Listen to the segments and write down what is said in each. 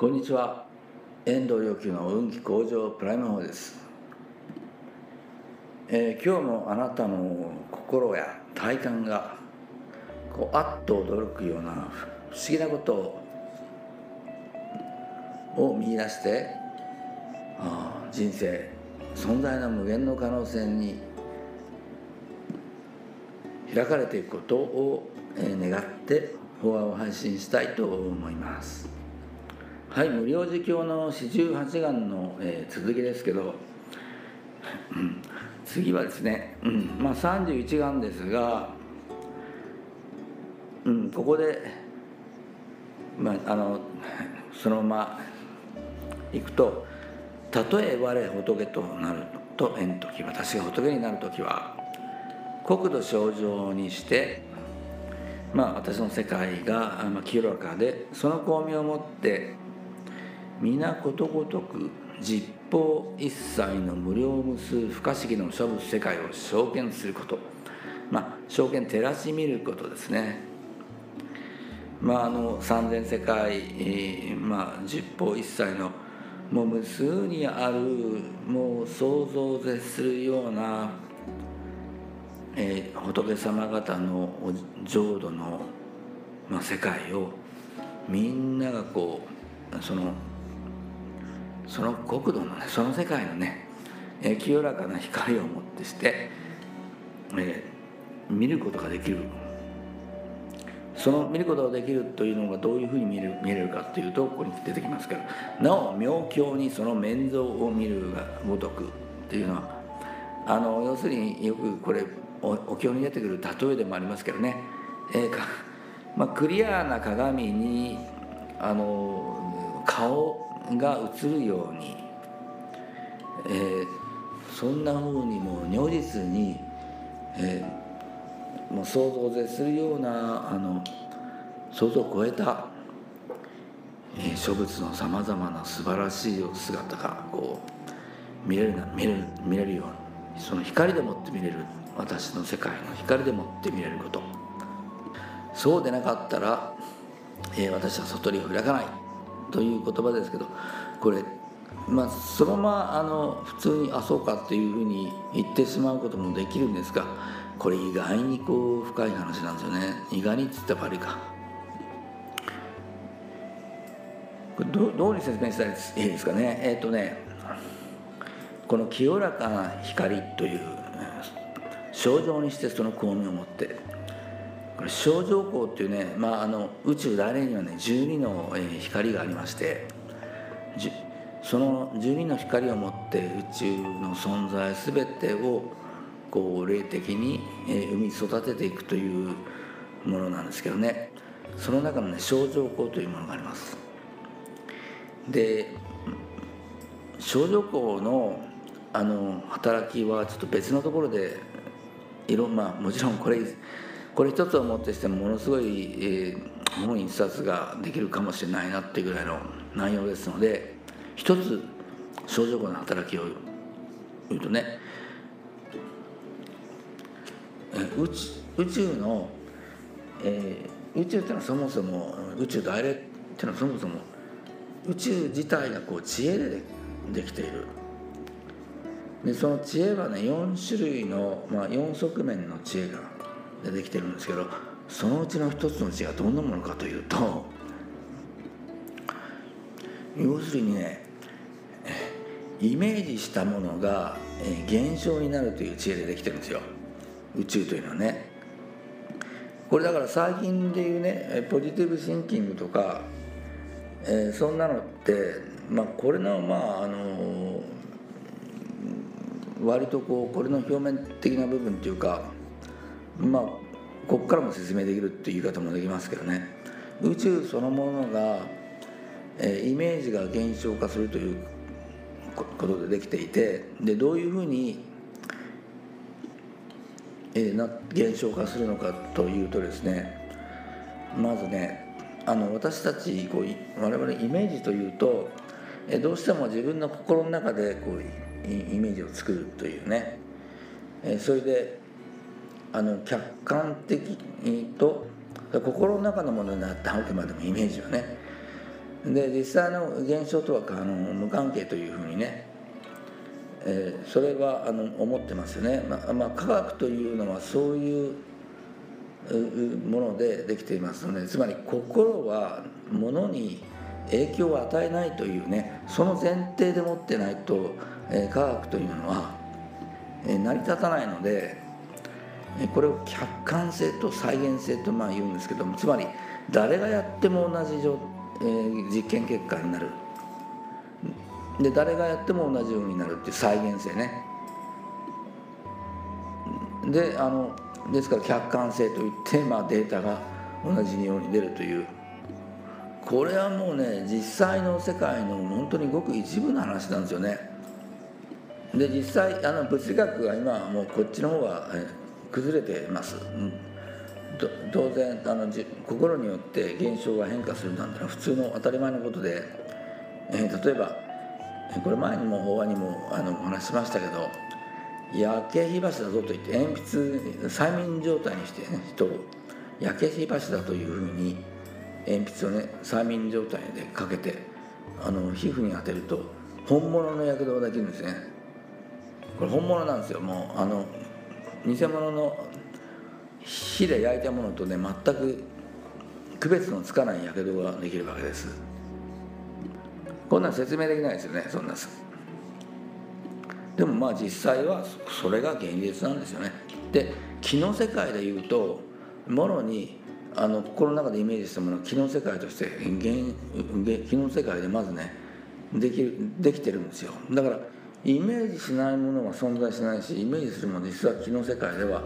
こんにちは。遠藤良久の運気向上プライム法です、えー、今日もあなたの心や体感がこうあっと驚くような不思議なことを見出してあ人生存在の無限の可能性に開かれていくことを願って法話を配信したいと思います。はい無料自教の四十八願の、えー、続きですけど、うん、次はですね、うんまあ、31願ですが、うん、ここで、まあ、あのそのままいくと「たとえ我仏となると縁時私が仏になる時は国土正常にしてまあ私の世界が、清らかでその巧妙をもって皆ことごとく実法一切の無料無数不可思議の諸物世界を証見すること。まあ証見照らし見ることですね。まああの三千世界、えー、まあ実法一切のもう無数にあるもう想像を絶するような、えー、仏様方の浄土の、まあ、世界をみんながこうそのその国土のねその世界のね、えー、清らかな光をもってして、えー、見ることができる。その見ることができるというのがどういうふうに見れる見れるかというとここに出てきますから。なお妙境にその面像を見るがごとくっていうのはあの要するによくこれおお経に出てくる例えでもありますけどね、えーかまあ、クリアな鏡にあの顔が映るように、えー、そんなふうにもう如実に、えー、もう想像を絶するようなあの想像を超えた、えー、諸物のさまざまな素晴らしい姿がこう見れるな見れる見れるようにその光でもって見れる私の世界の光でもって見れること。そうでなかったら、えー、私は悟りを開かない。という言葉ですけどこれまあそのままあの普通にあそうかっていうふうに言ってしまうこともできるんですがこれ意外にこう深い話なんですよね。意外にって言ったら悪いか。これどどうに説明したらいいですかね？えっ、ー、とねこの清らかな光という症状にしてその巧妙を持ってこれ症状光っていうね、まあ、あの宇宙大連にはね12の、光がありましてその12の光を持って宇宙の存在全てをこう霊的に、生み育てていくというものなんですけどね。その中のね症状光というものがあります。で症状光のあの働きはちょっと別のところでいろまあもちろんこれこれ一つをもってしてもものすごい、えー、本一冊ができるかもしれないなってぐらいの内容ですので一つ症状後の働きを言うとね宇宙宇宙の、えー、宇宙っていうのはそもそも宇宙大霊っていうのはそもそも宇宙自体がこう知恵でできている。でその知恵はね4種類の、まあ、4側面の知恵がでできてるんですけどそのうちの一つの知恵はどんなものかというと要するにねイメージしたものが現象になるという知恵でできてるんですよ。宇宙というのはね。これだから最近でいうねポジティブシンキングとか、えー、そんなのってまあこれのまああの割とこうこれの表面的な部分っていうかまあここからも説明できるっていう言い方もできますけどね。宇宙そのものが、えー、イメージが現象化するということでできていてでどういうふうに、えー、な現象化するのかというとですねまずねあの私たちこう我々イメージというと、えー、どうしても自分の心の中でこうイメージを作るというね、えー、それであの客観的と心の中のものになったあくまでもイメージはね。で実際の現象とはあの無関係というふうにね、えー、それはあの思ってますよね、まあ、まあ、科学というのはそういうものでできていますのでつまり心はものに影響を与えないというねその前提でもってないと、えー、科学というのは、えー、成り立たないのでこれを客観性と再現性とまあ言うんですけどもつまり誰がやっても同じ状えー、実験結果になる。で誰がやっても同じようになるっていう再現性ね。であのですから客観性といって、まあ、データが同じように出るという。これはもうね実際の世界の本当にごく一部の話なんですよね。で実際あの物理学が今もうこっちの方は崩れてます、うん。当然あの心によって現象が変化するなんてのは普通の当たり前のことで、えー、例えばこれ前にも法話にもあのお話ししましたけど焼け火箸だぞと言って鉛筆催眠状態にしてね人を焼け火箸だというふうに鉛筆をね催眠状態でかけてあの皮膚に当てると本物のやけどができるんですね。これ本物なんですよ。もうあの偽物の火で焼いたものとね全く区別のつかないやけどができるわけです。こんなん説明できないですよねそんな。でもまあ実際はそれが現実なんですよね。で気の世界でいうとものにあの心の中でイメージしたものは気の世界として気の世界でまずねできできてるんですよ。だからイメージしないものは存在しないしイメージするもの実は気の世界では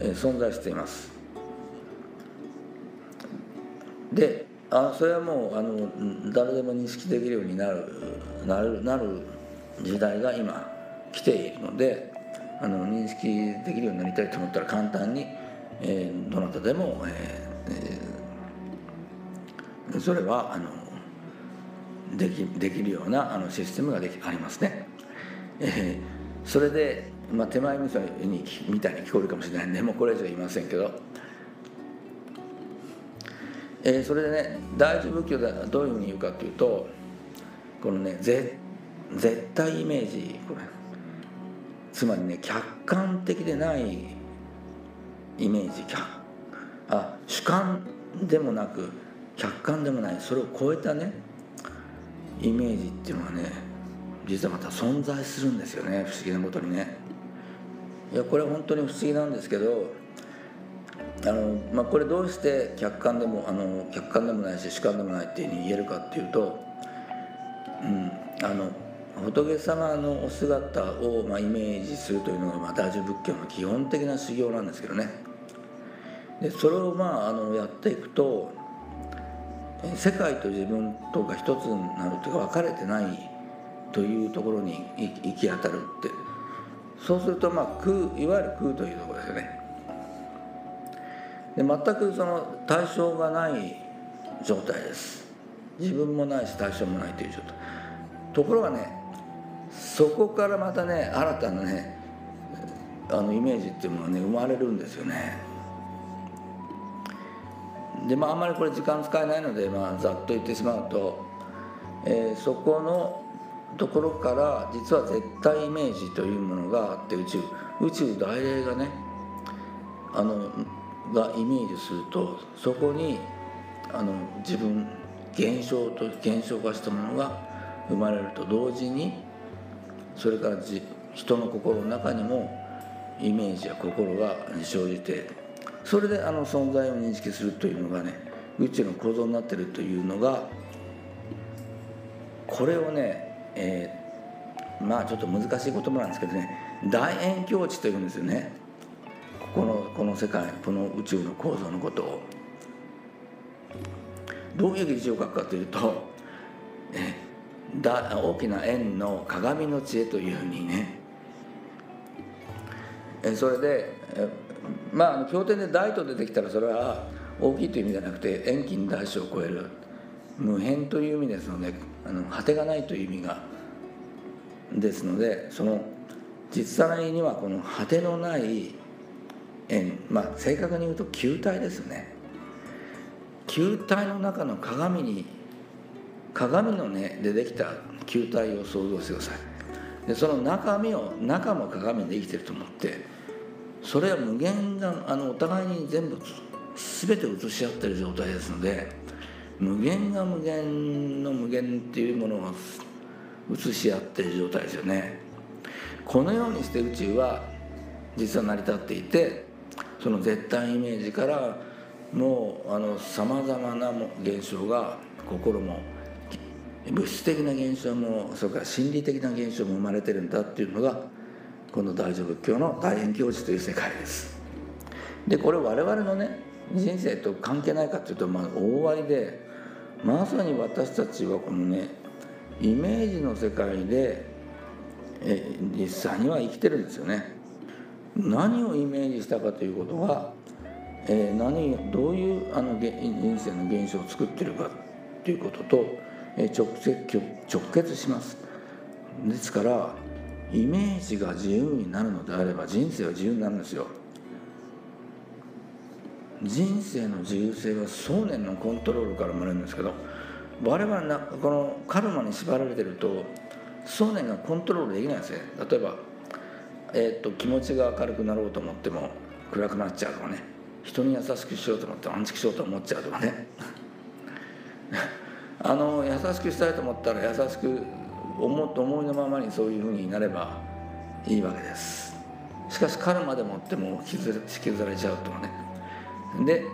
え存在していますであそれはもうあの誰でも認識できるようになるなるなる時代が今来ているのであの認識できるようになりたいと思ったら簡単に、えー、どなたでも、えー、それはあのできできるようなあのシステムができありますね。えー、それでまあ、手前味噌にみたいに聞こえるかもしれないんでもうこれ以上言いませんけど、えー、それでね大乗仏教ではどういうふうに言うかというとこのねぜ絶対イメージこれつまりね客観的でないイメージあ主観でもなく客観でもないそれを超えたねイメージっていうのはね実はまた存在するんですよね不思議なことにね。いやこれは本当に不思議なんですけどあの、まあ、これどうして客観でもあの客観でもないし主観でもないっていうふうに言えるかっていうと、うん、あの仏様のお姿を、まあ、イメージするというのが、まあ、大乗仏教の基本的な修行なんですけどねでそれを、まあ、あのやっていくと世界と自分とが一つになるというか分かれてないというところに行き当たるって。そうするとまあ空いわゆる空というところですよね。で全くその対象がない状態です。自分もないし対象もないという状態。ところがねそこからまたね新たなねあのイメージっていうものがね生まれるんですよね。でまああんまりこれ時間使えないので、まあ、ざっと言ってしまうと、えー、そこのところから実は絶対イメージというものがあって宇宙。宇宙大霊がねあのがイメージするとそこにあの自分現象と現象化したものが生まれると。同時にそれからじ人の心の中にもイメージや心が生じてそれであの存在を認識するというのがね宇宙の構造になってるというのがこれをねえー、まあちょっと難しい言葉なんですけどね大円境地というんですよね。ここのこの世界この宇宙の構造のことを。どういう字を書くかというと、えだ大きな円の鏡の知恵というふうにね。えそれでえまあ経典で大と出てきたらそれは大きいという意味じゃなくて遠近大小を超える無辺という意味ですのであの果てがないという意味がですのでその実際にはこの果てのない円まあ正確に言うと球体ですね。球体の中の鏡に鏡のねでできた球体を想像してください。でその中身を中も鏡で生きてると思ってそれは無限があのお互いに全部全て映し合ってる状態ですので無限が無限の無限っていうものを映し合ってる状態ですよね。このようにして宇宙は実は成り立っていてその絶対イメージからもうさまざまな現象が心も物質的な現象もそれから心理的な現象も生まれてるんだっていうのがこの大乗仏教の大円教授という世界です。でこれ我々のね人生と関係ないかっていうとまあ大ありでまさに私たちはこのねイメージの世界でえ実際には生きてるんですよね。何をイメージしたかということは、えー、何どういうあの人生の現象を作ってるかということと、え、直接直結します。ですからイメージが自由になるのであれば人生は自由になるんですよ。人生の自由性は想念のコントロールから生まれるんですけど我々なこのカルマに縛られてると想念がコントロールできないんですね。例えば、えーと、気持ちが明るくなろうと思っても暗くなっちゃうとかね。人に優しくしようと思ってアンチキしようと思っちゃうとかね。あの優しくしたいと思ったら優しく思思いのままにそういうふうになればいいわけです。しかしカルマでもっても引きずられちゃうとかね。で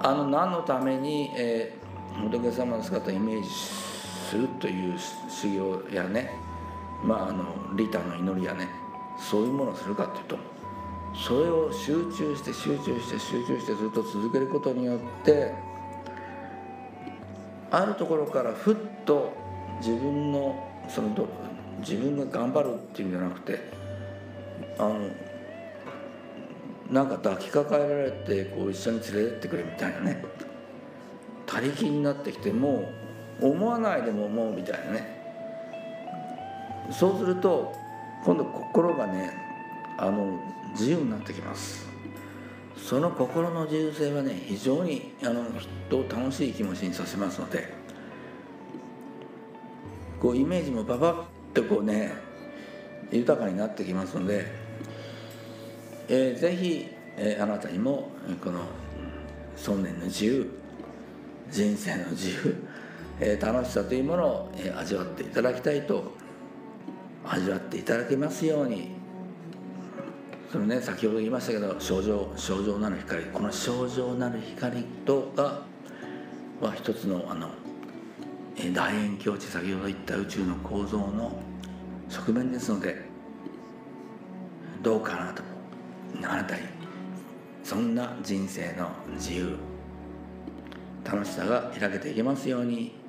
あの何のために、えー、仏様の姿をイメージするという修行やねまああの利他の祈りやねそういうものをするかというとそれを集中して集中して集中してずっと続けることによってあるところからふっと自分のその自分が頑張るっていうんじゃなくてあのなんか抱きかかえられてこう一緒に連れてってくれみたいなね。他力になってきてもう思わないでも思うみたいなね。そうすると今度心がねあの自由になってきます。その心の自由性はね非常にあの人を楽しい気持ちにさせますので。こうイメージもババッとこうね豊かになってきますので、えー、ぜひ、えー、あなたにもこの想念の自由人生の自由、えー、楽しさというものを、えー、味わっていただきたいと味わっていただけますように。そのね先ほど言いましたけど症状症状なる光この症状なる光とがは一つのあの大円境地先ほど言った宇宙の構造の側面ですのでどうかなと。あなたにそんな人生の自由楽しさが開けていけますように。